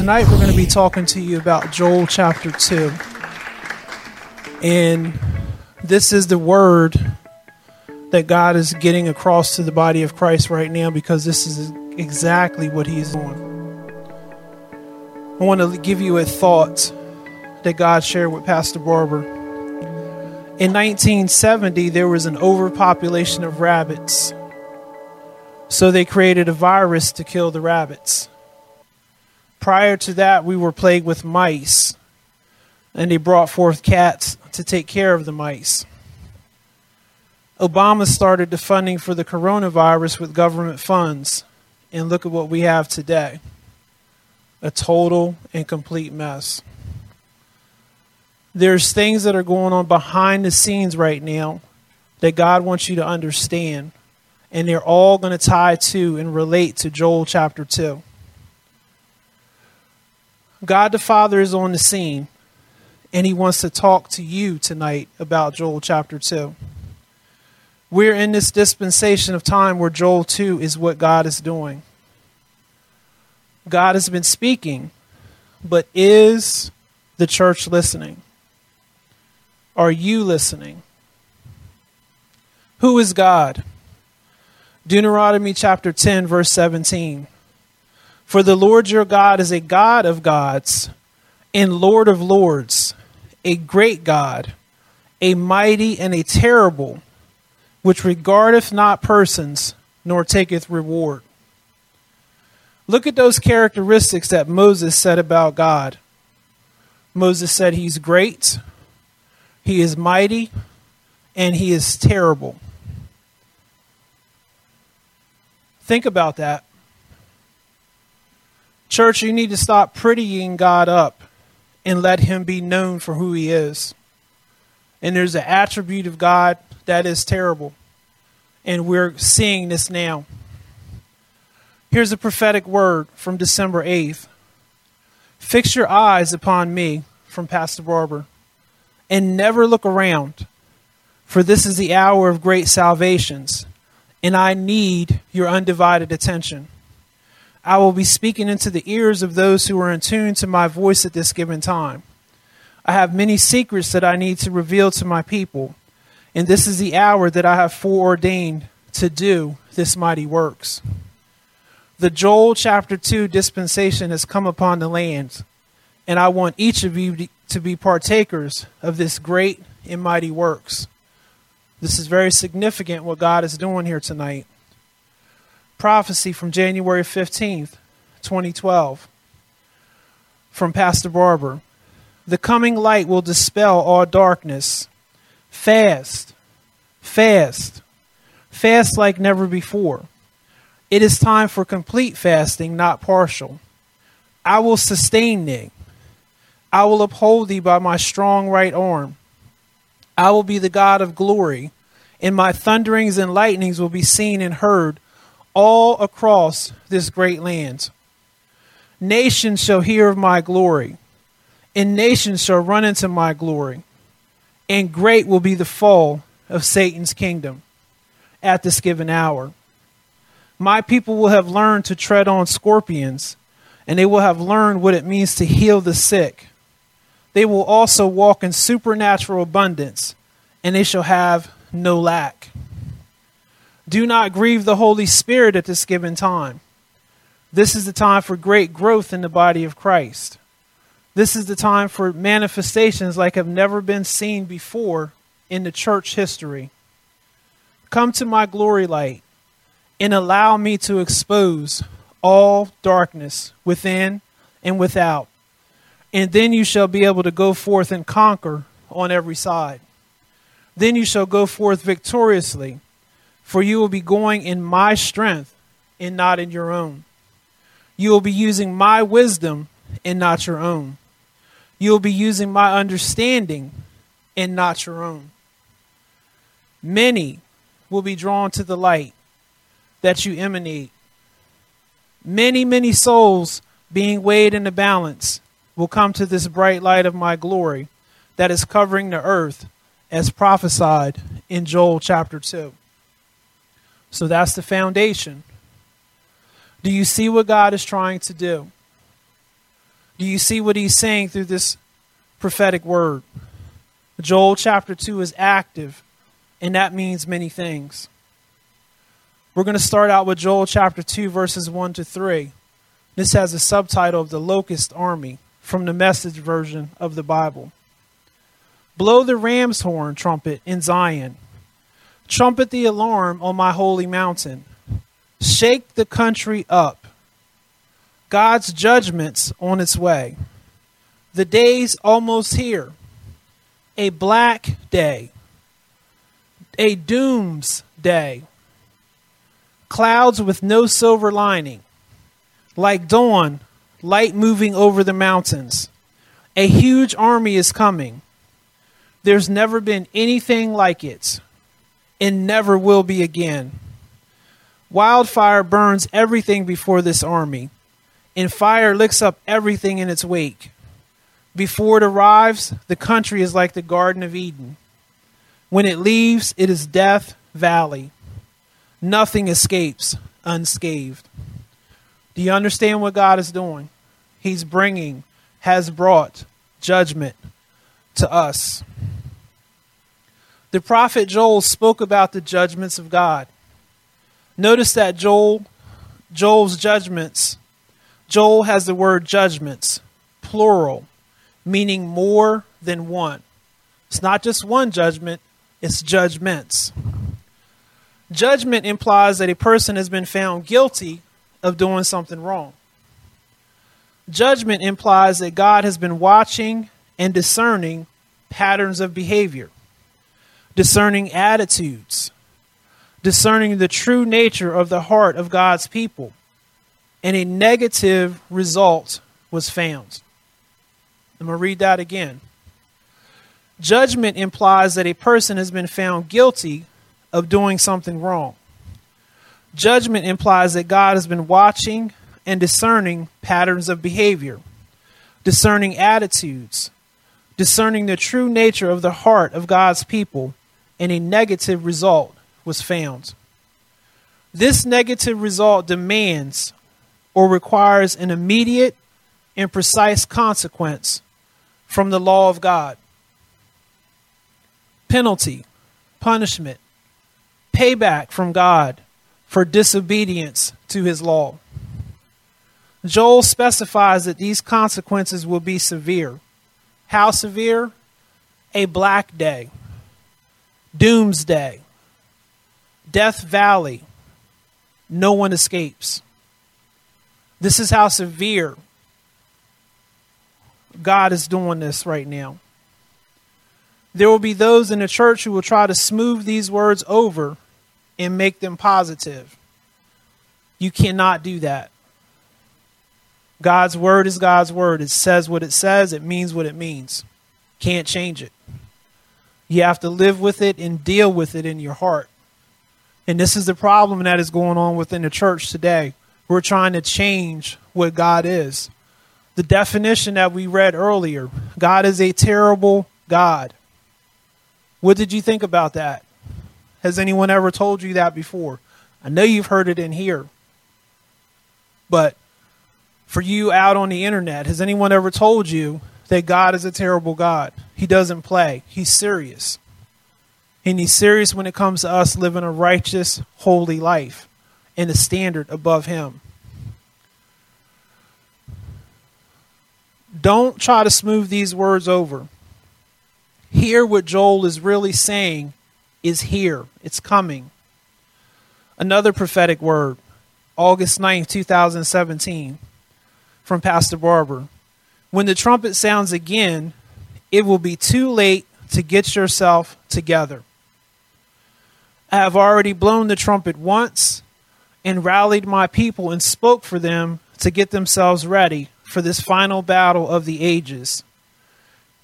tonight we're going to be talking to you about Joel chapter 2. And this is the word that God is getting across to the body of Christ right now because this is exactly what He's doing. I want to give you a thought that God shared with Pastor Barber. In 1970, there was an overpopulation of rabbits. So they created a virus to kill the rabbits. Prior to that, we were plagued with mice, and they brought forth cats to take care of the mice. Obama started the funding for the coronavirus with government funds, and look at what we have today a total and complete mess. There's things that are going on behind the scenes right now that God wants you to understand, and they're all going to tie to and relate to Joel chapter 2. God the Father is on the scene, and He wants to talk to you tonight about Joel chapter 2. We're in this dispensation of time where Joel 2 is what God is doing. God has been speaking, but is the church listening? Are you listening? Who is God? Deuteronomy chapter 10, verse 17. For the Lord your God is a God of gods and Lord of lords, a great God, a mighty and a terrible, which regardeth not persons, nor taketh reward. Look at those characteristics that Moses said about God. Moses said he's great, he is mighty, and he is terrible. Think about that. Church, you need to stop prettying God up and let him be known for who he is. And there's an attribute of God that is terrible. And we're seeing this now. Here's a prophetic word from December 8th. Fix your eyes upon me from Pastor Barber and never look around, for this is the hour of great salvations, and I need your undivided attention. I will be speaking into the ears of those who are in tune to my voice at this given time. I have many secrets that I need to reveal to my people, and this is the hour that I have foreordained to do this mighty works. The Joel chapter 2 dispensation has come upon the land, and I want each of you to be partakers of this great and mighty works. This is very significant what God is doing here tonight prophecy from January 15th, 2012, from Pastor Barber. The coming light will dispel all darkness. Fast, fast, fast like never before. It is time for complete fasting, not partial. I will sustain thee. I will uphold thee by my strong right arm. I will be the God of glory, and my thunderings and lightnings will be seen and heard all across this great land. Nations shall hear of my glory, and nations shall run into my glory, and great will be the fall of Satan's kingdom at this given hour. My people will have learned to tread on scorpions, and they will have learned what it means to heal the sick. They will also walk in supernatural abundance, and they shall have no lack. Do not grieve the Holy Spirit at this given time. This is the time for great growth in the body of Christ. This is the time for manifestations like have never been seen before in the church history. Come to my glory light and allow me to expose all darkness within and without. And then you shall be able to go forth and conquer on every side. Then you shall go forth victoriously for you will be going in my strength and not in your own. You will be using my wisdom and not your own. You will be using my understanding and not your own. Many will be drawn to the light that you emanate. Many, many souls being weighed in the balance will come to this bright light of my glory that is covering the earth as prophesied in Joel chapter 2. So that's the foundation. Do you see what God is trying to do? Do you see what he's saying through this prophetic word? Joel chapter 2 is active, and that means many things. We're going to start out with Joel chapter 2, verses 1 to 3. This has a subtitle of The Locust Army from the message version of the Bible. Blow the ram's horn trumpet in Zion. Trumpet the alarm on my holy mountain. Shake the country up. God's judgment's on its way. The day's almost here. A black day. A doomsday. Clouds with no silver lining. Like dawn, light moving over the mountains. A huge army is coming. There's never been anything like it, and never will be again. Wildfire burns everything before this army, and fire licks up everything in its wake. Before it arrives, the country is like the Garden of Eden. When it leaves, it is Death Valley. Nothing escapes unscathed. Do you understand what God is doing? He's bringing, has brought judgment to us. The prophet Joel spoke about the judgments of God. Notice that Joel Joel's judgments Joel has the word judgments plural meaning more than one. It's not just one judgment, it's judgments. Judgment implies that a person has been found guilty of doing something wrong. Judgment implies that God has been watching and discerning patterns of behavior, discerning attitudes, discerning the true nature of the heart of God's people, and a negative result was found. I'm going to read that again. Judgment implies that a person has been found guilty of doing something wrong. Judgment implies that God has been watching and discerning patterns of behavior, discerning attitudes, discerning the true nature of the heart of God's people, and a negative result was found. This negative result demands or requires an immediate and precise consequence from the law of God. Penalty, punishment, payback from God for disobedience to his law. Joel specifies that these consequences will be severe. How severe? A black day, doomsday, death valley. No one escapes. This is how severe God is doing this right now. There will be those in the church who will try to smooth these words over and make them positive. You cannot do that. God's word is God's word. It says what it says, it means what it means. Can't change it. You have to live with it and deal with it in your heart. And this is the problem that is going on within the church today. We're trying to change what God is the definition that we read earlier God is a terrible God. What did you think about that? Has anyone ever told you that before? I know you've heard it in here. But for you out on the internet, has anyone ever told you that God is a terrible God? He doesn't play, He's serious. And He's serious when it comes to us living a righteous, holy life and a standard above Him. Don't try to smooth these words over. Hear what Joel is really saying is here, it's coming. Another prophetic word, August 9th, 2017, from Pastor Barber. When the trumpet sounds again, it will be too late to get yourself together. I have already blown the trumpet once and rallied my people and spoke for them to get themselves ready for this final battle of the ages.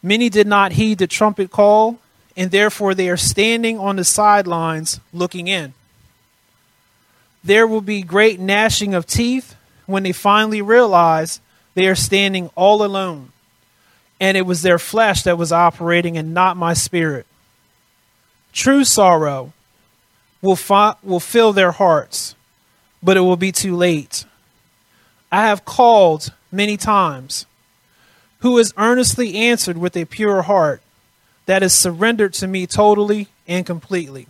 Many did not heed the trumpet call, and therefore they are standing on the sidelines looking in. There will be great gnashing of teeth when they finally realize they are standing all alone, and it was their flesh that was operating and not my spirit. True sorrow will, fi- will fill their hearts, but it will be too late. I have called many times, who has earnestly answered with a pure heart that is surrendered to me totally and completely.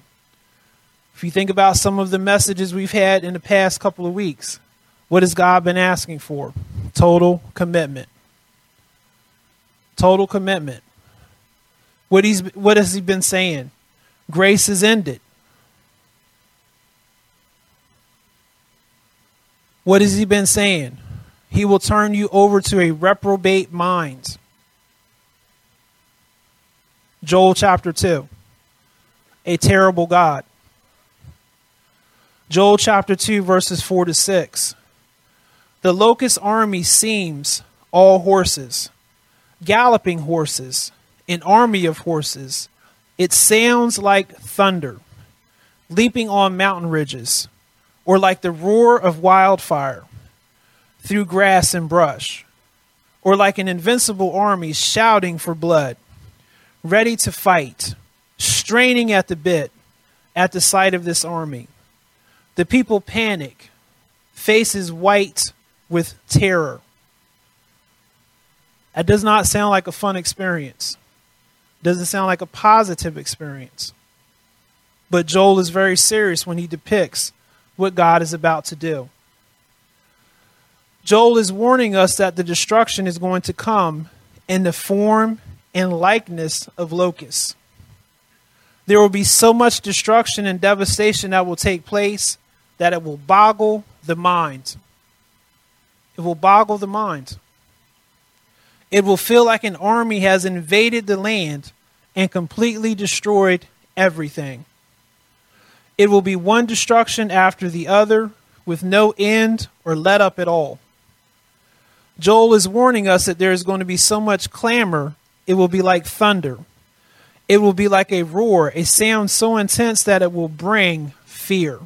If you think about some of the messages we've had in the past couple of weeks, what has God been asking for? Total commitment. Total commitment. What he's what has he been saying? Grace is ended. What has he been saying? He will turn you over to a reprobate mind. Joel chapter 2. A terrible God. Joel chapter 2, verses 4 to 6. The locust army seems all horses, galloping horses, an army of horses. It sounds like thunder, leaping on mountain ridges, or like the roar of wildfire through grass and brush, or like an invincible army shouting for blood, ready to fight, straining at the bit at the sight of this army. The people panic, faces white with terror. That does not sound like a fun experience. Doesn't sound like a positive experience. But Joel is very serious when he depicts what God is about to do. Joel is warning us that the destruction is going to come in the form and likeness of locusts. There will be so much destruction and devastation that will take place that it will boggle the mind. It will boggle the mind. It will feel like an army has invaded the land and completely destroyed everything. It will be one destruction after the other with no end or let up at all. Joel is warning us that there is going to be so much clamor, it will be like thunder. It will be like a roar, a sound so intense that it will bring fear.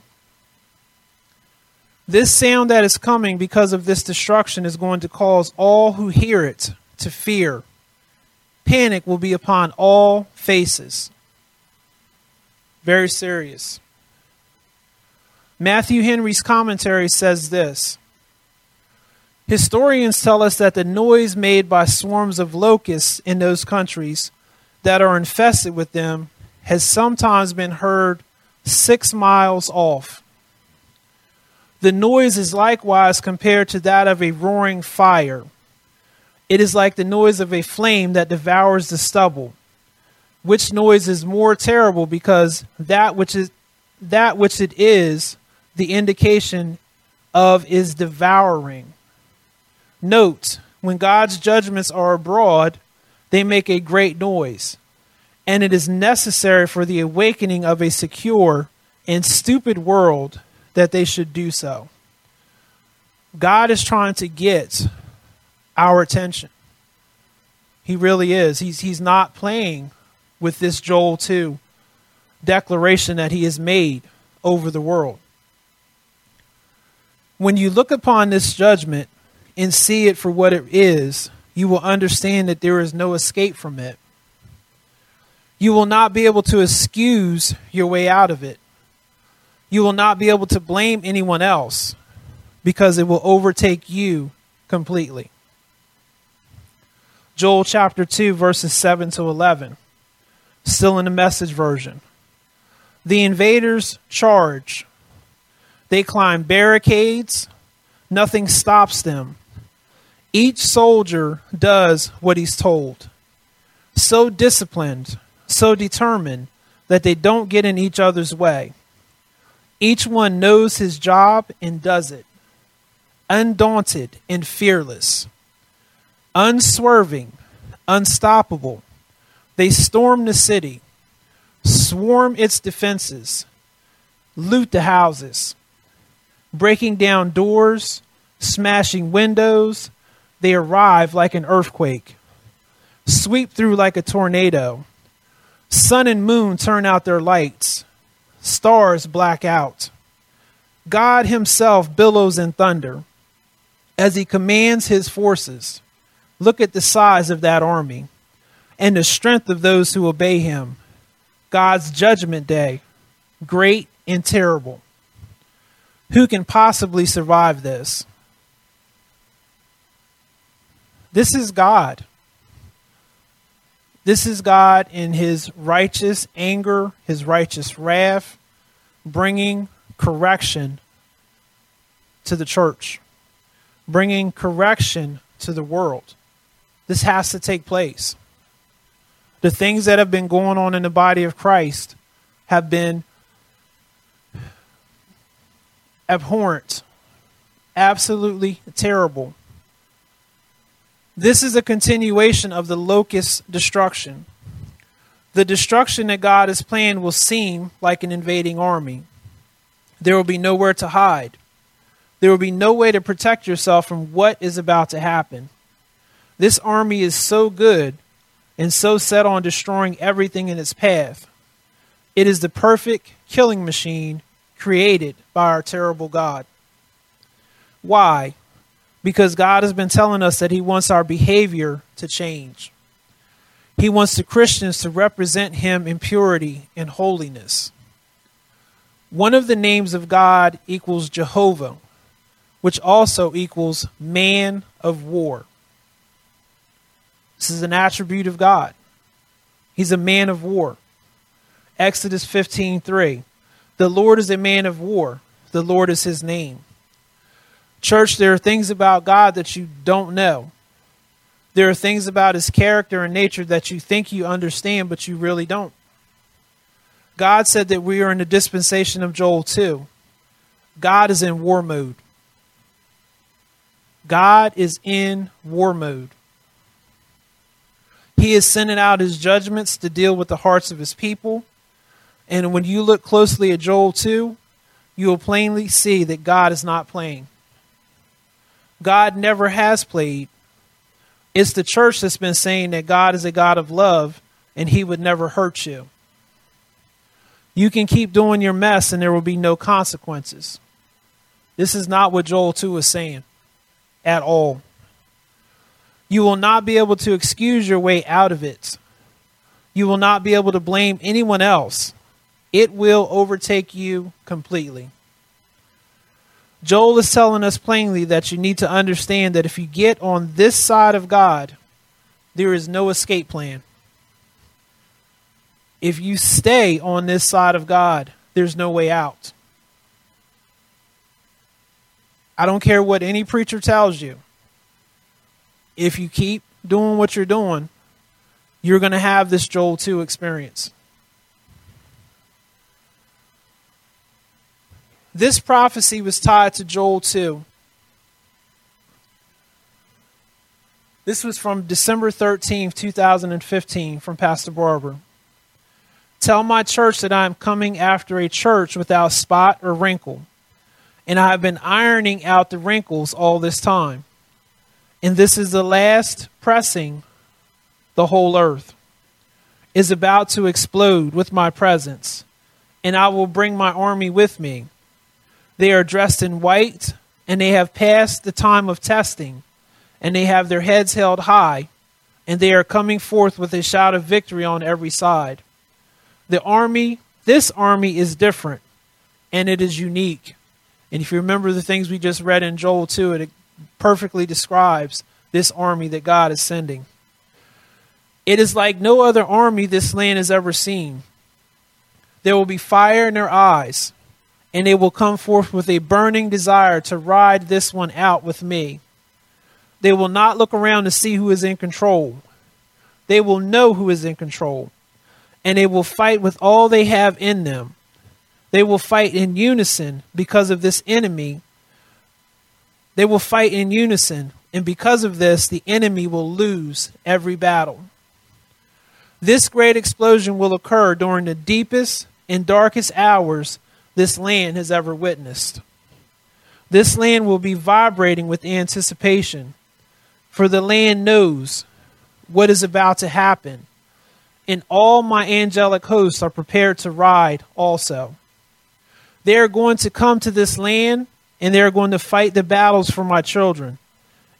This sound that is coming because of this destruction is going to cause all who hear it to fear. Panic will be upon all faces. Very serious. Matthew Henry's commentary says this Historians tell us that the noise made by swarms of locusts in those countries that are infested with them has sometimes been heard six miles off. The noise is likewise compared to that of a roaring fire. It is like the noise of a flame that devours the stubble. Which noise is more terrible because that which is that which it is the indication of is devouring. Note, when God's judgments are abroad, they make a great noise, and it is necessary for the awakening of a secure and stupid world that they should do so. God is trying to get our attention. He really is. He's, he's not playing with this Joel 2 declaration that he has made over the world. When you look upon this judgment, and see it for what it is, you will understand that there is no escape from it. You will not be able to excuse your way out of it. You will not be able to blame anyone else because it will overtake you completely. Joel chapter 2, verses 7 to 11. Still in the message version. The invaders charge. They climb barricades. Nothing stops them. Each soldier does what he's told. So disciplined, so determined that they don't get in each other's way. Each one knows his job and does it. Undaunted and fearless. Unswerving, unstoppable. They storm the city, swarm its defenses, loot the houses, breaking down doors, smashing windows, they arrive like an earthquake, sweep through like a tornado. Sun and moon turn out their lights, stars black out. God Himself billows in thunder as He commands His forces. Look at the size of that army and the strength of those who obey Him. God's judgment day, great and terrible. Who can possibly survive this? This is God This is God in his righteous anger, his righteous wrath, bringing correction to the church, bringing correction to the world. This has to take place. The things that have been going on in the body of Christ have been abhorrent, absolutely terrible. This is a continuation of the locust destruction. The destruction that God has planned will seem like an invading army. There will be nowhere to hide. There will be no way to protect yourself from what is about to happen. This army is so good and so set on destroying everything in its path. It is the perfect killing machine created by our terrible God. Why? Because God has been telling us that He wants our behavior to change. He wants the Christians to represent Him in purity and holiness. One of the names of God equals Jehovah, which also equals man of war. This is an attribute of God. He's a man of war. Exodus 15:3. The Lord is a man of war. The Lord is his name. Church, there are things about God that you don't know. There are things about his character and nature that you think you understand, but you really don't. God said that we are in the dispensation of Joel 2. God is in war mode. God is in war mode. He is sending out his judgments to deal with the hearts of his people. And when you look closely at Joel 2, you will plainly see that God is not playing. God never has played. It's the church that's been saying that God is a God of love and he would never hurt you. You can keep doing your mess and there will be no consequences. This is not what Joel 2 is saying at all. You will not be able to excuse your way out of it. You will not be able to blame anyone else. It will overtake you completely. Joel is telling us plainly that you need to understand that if you get on this side of God, there is no escape plan. If you stay on this side of God, there's no way out. I don't care what any preacher tells you if you keep doing what you're doing, you're going to have this Joel 2 experience. This prophecy was tied to Joel 2. This was from December 13th, 2015, from Pastor Barber. Tell my church that I am coming after a church without spot or wrinkle, and I have been ironing out the wrinkles all this time. And this is the last pressing the whole earth is about to explode with my presence, and I will bring my army with me. They are dressed in white, and they have passed the time of testing, and they have their heads held high, and they are coming forth with a shout of victory on every side. The army, this army is different, and it is unique. And if you remember the things we just read in Joel 2, it perfectly describes this army that God is sending. It is like no other army this land has ever seen. There will be fire in their eyes, and they will come forth with a burning desire to ride this one out with me. They will not look around to see who is in control. They will know who is in control, and they will fight with all they have in them. They will fight in unison because of this enemy they will fight in unison, and because of this, the enemy will lose every battle. This great explosion will occur during the deepest and darkest hours this land has ever witnessed. This land will be vibrating with anticipation, for the land knows what is about to happen, and all my angelic hosts are prepared to ride also. They are going to come to this land and they are going to fight the battles for my children,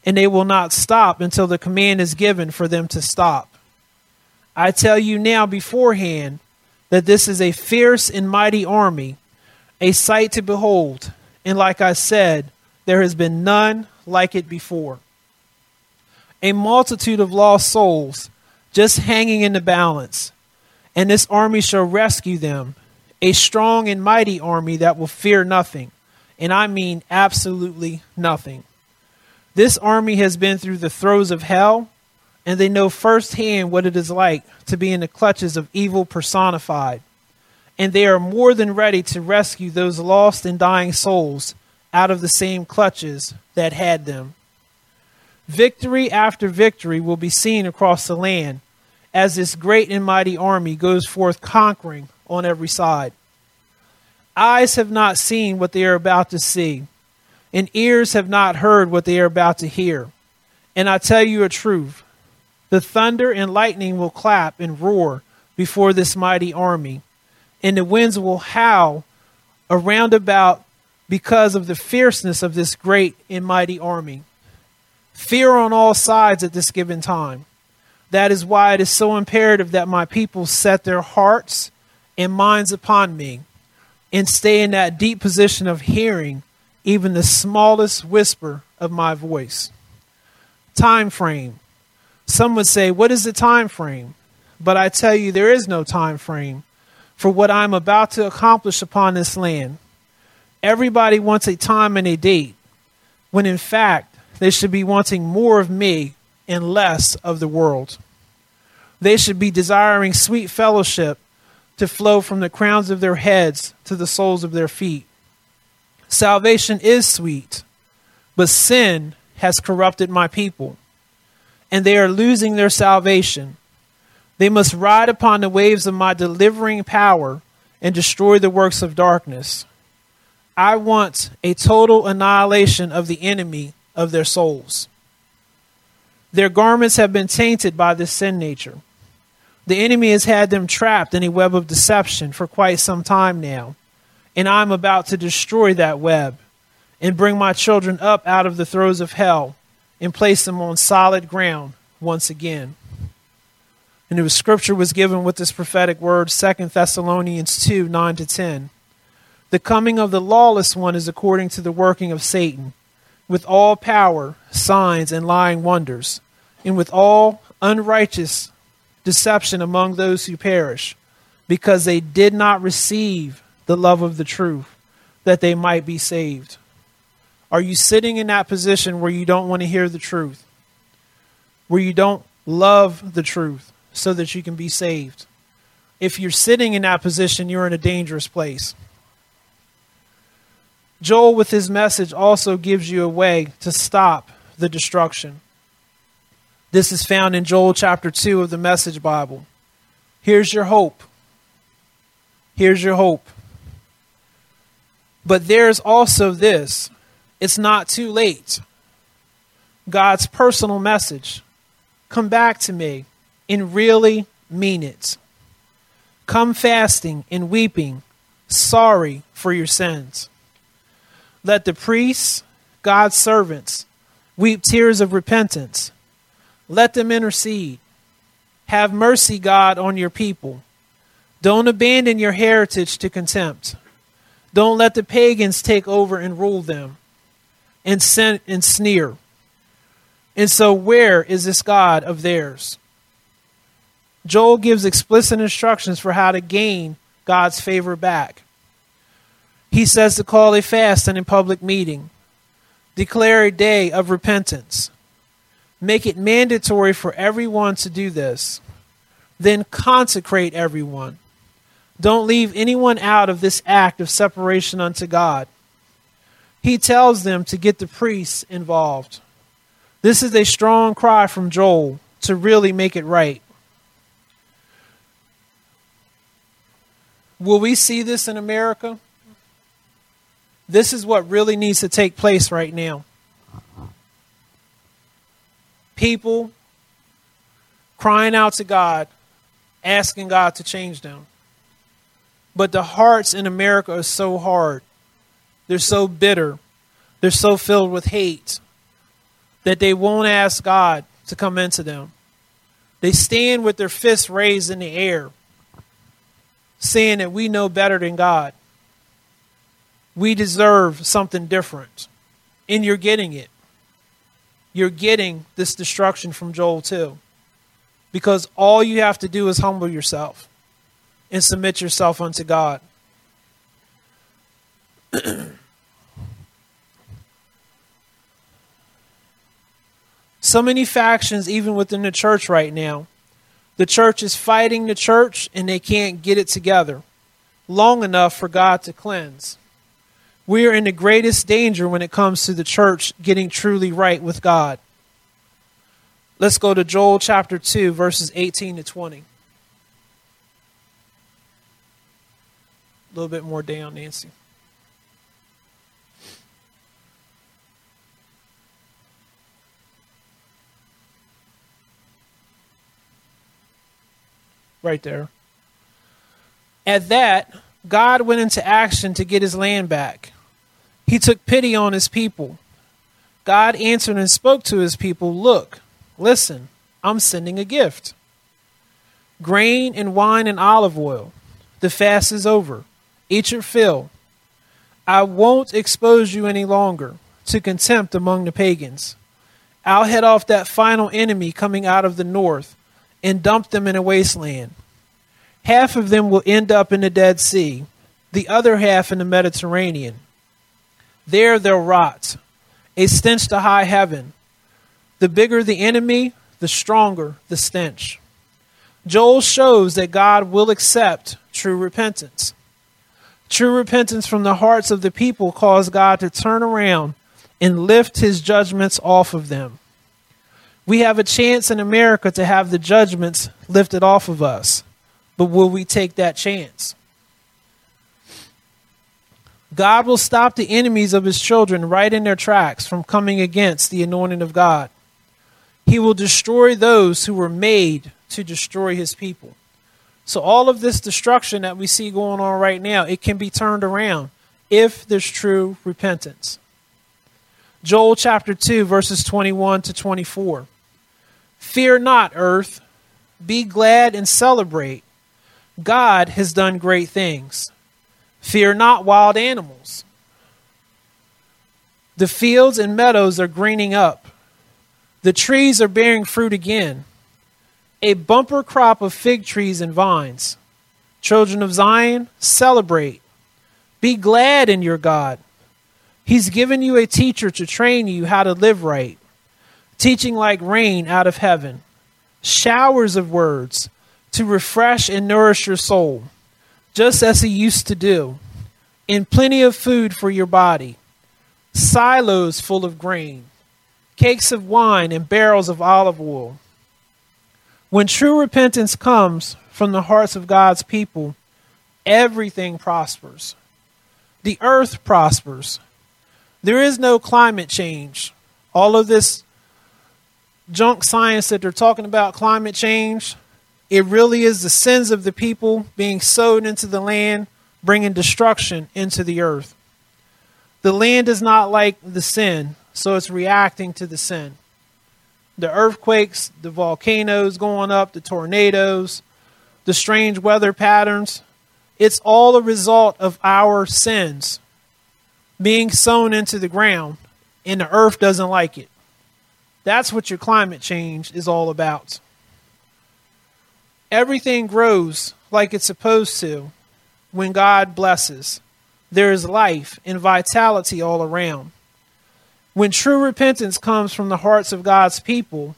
and they will not stop until the command is given for them to stop. I tell you now beforehand that this is a fierce and mighty army, a sight to behold, and like I said, there has been none like it before. A multitude of lost souls just hanging in the balance. And this army shall rescue them, a strong and mighty army that will fear nothing. And I mean absolutely nothing. This army has been through the throes of hell, and they know firsthand what it is like to be in the clutches of evil personified. And they are more than ready to rescue those lost and dying souls out of the same clutches that had them. Victory after victory will be seen across the land as this great and mighty army goes forth conquering on every side. Eyes have not seen what they are about to see, and ears have not heard what they are about to hear. And I tell you a truth the thunder and lightning will clap and roar before this mighty army, and the winds will howl around about because of the fierceness of this great and mighty army. Fear on all sides at this given time. That is why it is so imperative that my people set their hearts and minds upon me and stay in that deep position of hearing even the smallest whisper of my voice. Time frame. Some would say, What is the time frame? But I tell you, there is no time frame for what I'm about to accomplish upon this land. Everybody wants a time and a date, when in fact, they should be wanting more of me and less of the world. They should be desiring sweet fellowship to flow from the crowns of their heads to the soles of their feet. Salvation is sweet, but sin has corrupted my people, and they are losing their salvation. They must ride upon the waves of my delivering power and destroy the works of darkness. I want a total annihilation of the enemy of their souls. Their garments have been tainted by this sin nature. The enemy has had them trapped in a web of deception for quite some time now, and I'm about to destroy that web and bring my children up out of the throes of hell and place them on solid ground once again. And the scripture was given with this prophetic word, 2 Thessalonians 2 9 to 10. The coming of the lawless one is according to the working of Satan with all power, signs, and lying wonders, and with all unrighteous deception among those who perish, because they did not receive the love of the truth, that they might be saved. Are you sitting in that position where you don't want to hear the truth? Where you don't love the truth so that you can be saved? If you're sitting in that position, you're in a dangerous place. Joel, with his message, also gives you a way to stop the destruction. This is found in Joel chapter 2 of the Message Bible. Here's your hope. Here's your hope. But there's also this it's not too late. God's personal message. Come back to me and really mean it. Come fasting and weeping, sorry for your sins. Let the priests, God's servants, weep tears of repentance. Let them intercede. Have mercy, God, on your people. Don't abandon your heritage to contempt. Don't let the pagans take over and rule them and, send, and sneer. And so, where is this God of theirs? Joel gives explicit instructions for how to gain God's favor back. He says to call a fast and a public meeting, declare a day of repentance, make it mandatory for everyone to do this, then consecrate everyone. Don't leave anyone out of this act of separation unto God. He tells them to get the priests involved. This is a strong cry from Joel to really make it right. Will we see this in America? This is what really needs to take place right now. People crying out to God, asking God to change them. But the hearts in America are so hard. They're so bitter. They're so filled with hate that they won't ask God to come into them. They stand with their fists raised in the air, saying that we know better than God we deserve something different. And you're getting it. You're getting this destruction from Joel 2. Because all you have to do is humble yourself and submit yourself unto God. so many factions, even within the church right now. The church is fighting the church and they can't get it together long enough for God to cleanse. We are in the greatest danger when it comes to the church getting truly right with God. Let's go to Joel chapter 2, verses 18 to 20. A little bit more down, Nancy. Right there. At that, God went into action to get his land back. He took pity on his people. God answered and spoke to his people Look, listen, I'm sending a gift grain and wine and olive oil. The fast is over. Eat your fill. I won't expose you any longer to contempt among the pagans. I'll head off that final enemy coming out of the north and dump them in a wasteland. Half of them will end up in the Dead Sea, the other half in the Mediterranean. There they'll rot, a stench to high heaven. The bigger the enemy, the stronger the stench. Joel shows that God will accept true repentance. True repentance from the hearts of the people caused God to turn around and lift his judgments off of them. We have a chance in America to have the judgments lifted off of us. But will we take that chance? God will stop the enemies of his children right in their tracks from coming against the anointing of God. He will destroy those who were made to destroy his people. So all of this destruction that we see going on right now, it can be turned around if there's true repentance. Joel chapter 2 verses 21 to 24. Fear not, earth, be glad and celebrate God has done great things. Fear not wild animals. The fields and meadows are greening up. The trees are bearing fruit again. A bumper crop of fig trees and vines. Children of Zion, celebrate. Be glad in your God. He's given you a teacher to train you how to live right, teaching like rain out of heaven, showers of words to refresh and nourish your soul, just as He used to do, and plenty of food for your body, silos full of grain, cakes of wine, and barrels of olive oil. When true repentance comes from the hearts of God's people, everything prospers. The earth prospers. There is no climate change. All of this junk science that they're talking about, climate change, it really is the sins of the people being sowed into the land, bringing destruction into the earth. The land is not like the sin, so it's reacting to the sin. The earthquakes, the volcanoes going up, the tornadoes, the strange weather patterns, it's all a result of our sins being sown into the ground, and the earth doesn't like it. That's what your climate change is all about everything grows like it's supposed to when God blesses. There is life and vitality all around. When true repentance comes from the hearts of God's people,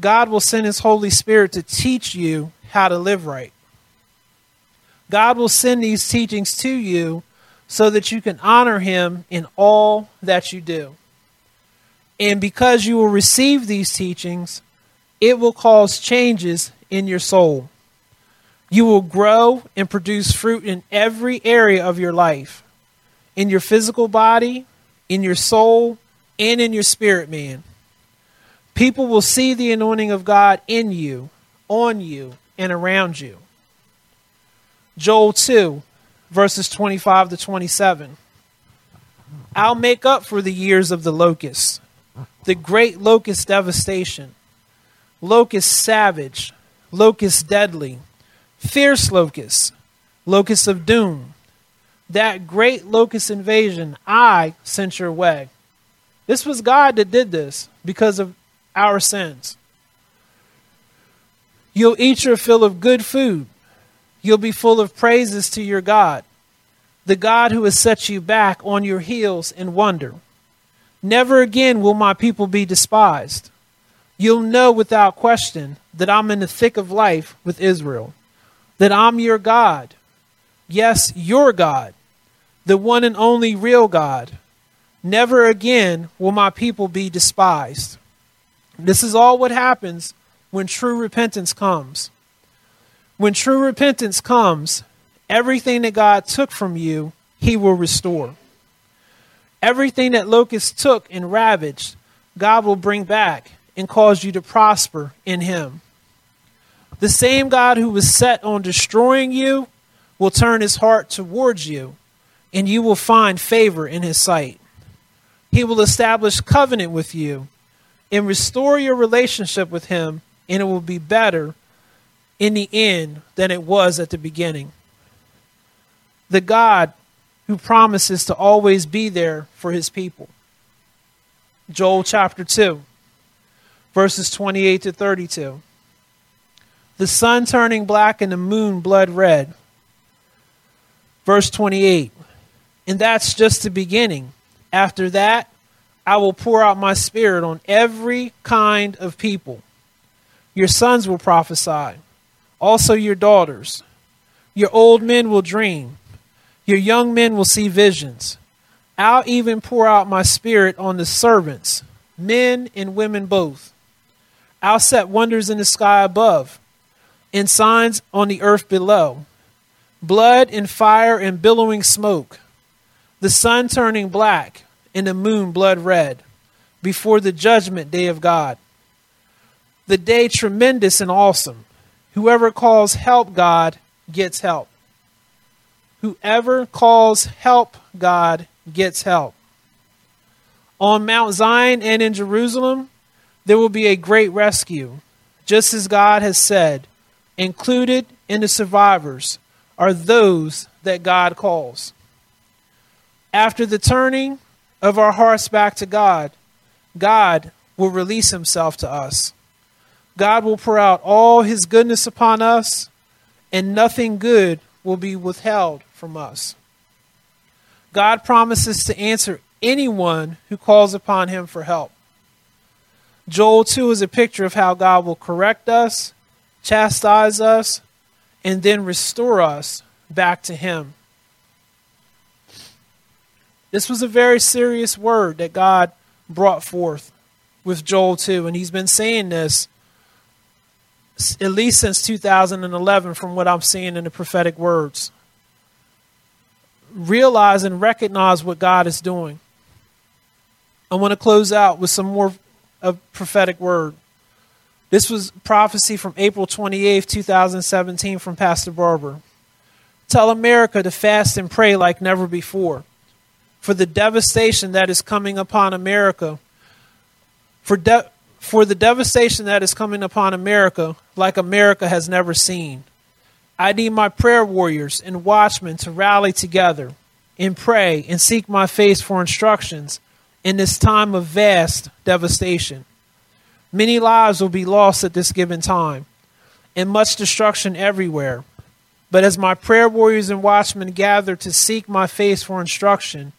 God will send His Holy Spirit to teach you how to live right. God will send these teachings to you so that you can honor Him in all that you do. And because you will receive these teachings, it will cause changes in your soul. You will grow and produce fruit in every area of your life in your physical body, in your soul, and in your spirit, man. People will see the anointing of God in you, on you, and around you. Joel 2, verses 25 to 27. I'll make up for the years of the locust, the great locust devastation, locust savage, locust deadly, fierce locust, locusts of doom. That great locust invasion I sent your way. This was God that did this because of our sins. You'll eat your fill of good food. You'll be full of praises to your God, the God who has set you back on your heels in wonder. Never again will my people be despised. You'll know without question that I'm in the thick of life with Israel, that I'm your God. Yes, your God, the one and only real God. Never again will my people be despised. This is all what happens when true repentance comes. When true repentance comes, everything that God took from you, He will restore. Everything that locusts took and ravaged, God will bring back and cause you to prosper in Him. The same God who was set on destroying you will turn His heart towards you, and you will find favor in His sight. He will establish covenant with you and restore your relationship with Him, and it will be better in the end than it was at the beginning. The God who promises to always be there for his people. Joel chapter 2, verses 28 to 32. The sun turning black and the moon blood red. Verse 28. And that's just the beginning. After that, I will pour out my spirit on every kind of people. Your sons will prophesy also your daughters. Your old men will dream. Your young men will see visions. I'll even pour out my spirit on the servants, men and women both. I'll set wonders in the sky above and signs on the earth below blood and fire and billowing smoke, the sun turning black and the moon blood red before the judgment day of God. The day tremendous and awesome Whoever calls help God gets help. Whoever calls help God gets help. On Mount Zion and in Jerusalem, there will be a great rescue, just as God has said. Included in the survivors are those that God calls. After the turning of our hearts back to God, God will release himself to us. God will pour out all his goodness upon us, and nothing good will be withheld from us. God promises to answer anyone who calls upon him for help. Joel 2 is a picture of how God will correct us, chastise us, and then restore us back to him. This was a very serious word that God brought forth with Joel 2, and he's been saying this at least since 2011 from what I'm seeing in the prophetic words. Realize and recognize what God is doing. I want to close out with some more of prophetic word. This was prophecy from April 28th, 2017 from Pastor Barber. Tell America to fast and pray like never before for the devastation that is coming upon America. For de- for the devastation that is coming upon America like America has never seen. I need my prayer warriors and watchmen to rally together and pray and seek my face for instructions in this time of vast devastation. Many lives will be lost at this given time, and much destruction everywhere. But as my prayer warriors and watchmen gather to seek my face for instruction,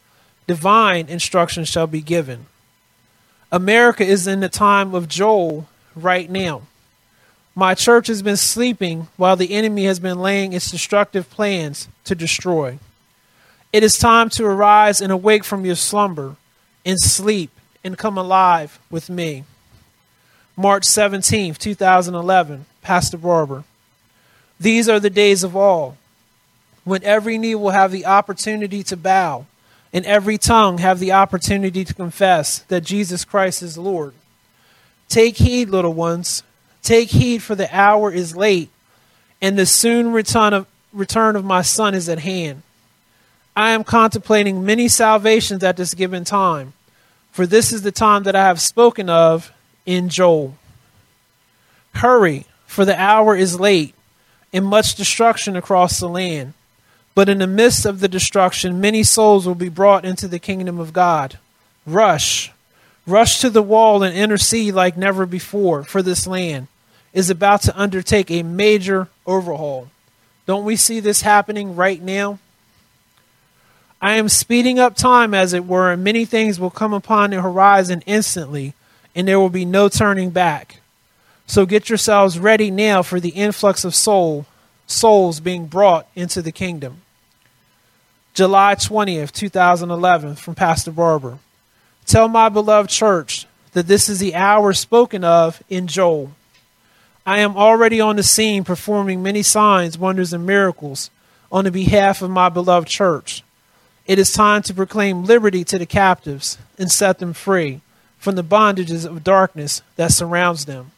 divine instruction shall be given. America is in the time of Joel right now. My church has been sleeping while the enemy has been laying its destructive plans to destroy. It is time to arise and awake from your slumber and sleep and come alive with me. March 17th, 2011, Pastor Barber. These are the days of all when every knee will have the opportunity to bow and every tongue have the opportunity to confess that Jesus Christ is Lord. Take heed, little ones. Take heed, for the hour is late, and the soon return of, return of my Son is at hand. I am contemplating many salvations at this given time, for this is the time that I have spoken of in Joel. Hurry, for the hour is late, and much destruction across the land. But in the midst of the destruction, many souls will be brought into the kingdom of God. Rush, rush to the wall and intercede like never before for this land is about to undertake a major overhaul. Don't we see this happening right now? I am speeding up time, as it were, and many things will come upon the horizon instantly, and there will be no turning back. So get yourselves ready now for the influx of soul, souls being brought into the kingdom. July 20th, 2011, from Pastor Barber. Tell my beloved church that this is the hour spoken of in Joel. I am already on the scene performing many signs, wonders, and miracles on the behalf of my beloved church. It is time to proclaim liberty to the captives and set them free from the bondages of darkness that surrounds them.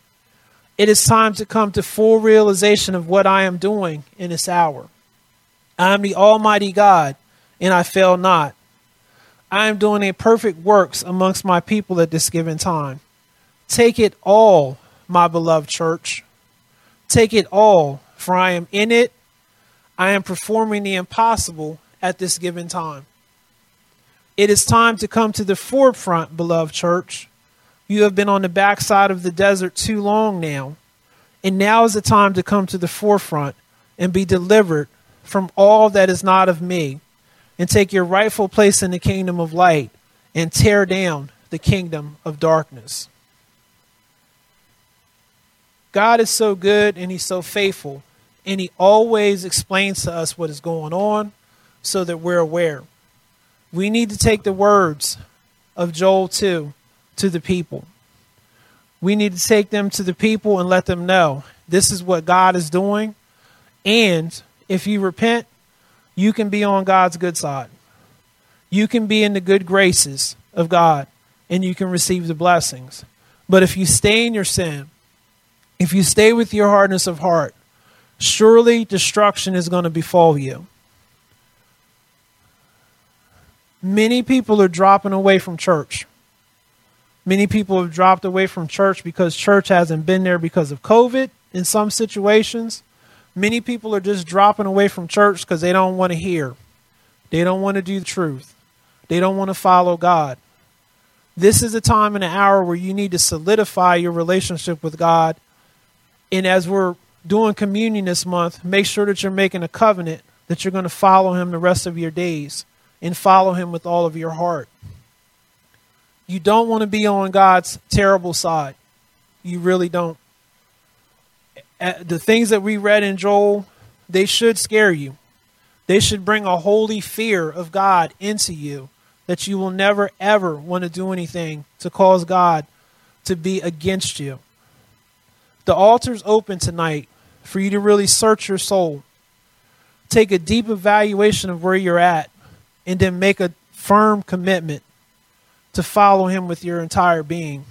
It is time to come to full realization of what I am doing in this hour. I am the Almighty God, and I fail not. I am doing a perfect works amongst my people at this given time. Take it all, my beloved church. Take it all, for I am in it. I am performing the impossible at this given time. It is time to come to the forefront, beloved church. You have been on the backside of the desert too long now. And now is the time to come to the forefront and be delivered from all that is not of me and take your rightful place in the kingdom of light and tear down the kingdom of darkness. God is so good and He's so faithful, and He always explains to us what is going on so that we're aware. We need to take the words of Joel 2 to the people. We need to take them to the people and let them know this is what God is doing. And if you repent, you can be on God's good side. You can be in the good graces of God and you can receive the blessings. But if you stay in your sin, if you stay with your hardness of heart, surely destruction is going to befall you. Many people are dropping away from church. Many people have dropped away from church because church hasn't been there because of COVID in some situations. Many people are just dropping away from church because they don't want to hear. They don't want to do the truth. They don't want to follow God. This is a time and an hour where you need to solidify your relationship with God. And as we're doing communion this month, make sure that you're making a covenant that you're going to follow Him the rest of your days and follow Him with all of your heart. You don't want to be on God's terrible side. You really don't. The things that we read in Joel, they should scare you. They should bring a holy fear of God into you that you will never, ever want to do anything to cause God to be against you. The altar's open tonight for you to really search your soul. Take a deep evaluation of where you're at and then make a firm commitment to follow him with your entire being.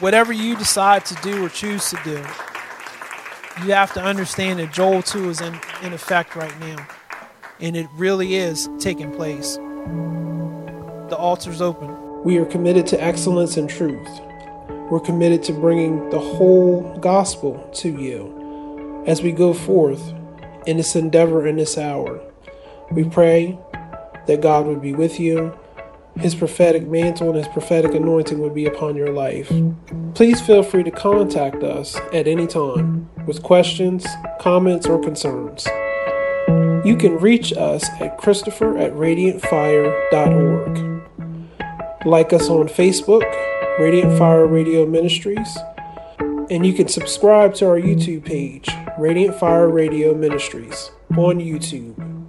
Whatever you decide to do or choose to do, you have to understand that Joel 2 is in, in effect right now. And it really is taking place. The altar's open. We are committed to excellence and truth. We're committed to bringing the whole gospel to you as we go forth in this endeavor in this hour. We pray that God would be with you his prophetic mantle and his prophetic anointing would be upon your life. Please feel free to contact us at any time with questions, comments, or concerns. You can reach us at Christopher at radiantfire.org. Like us on Facebook, Radiant Fire Radio Ministries, and you can subscribe to our YouTube page, Radiant Fire Radio Ministries, on YouTube.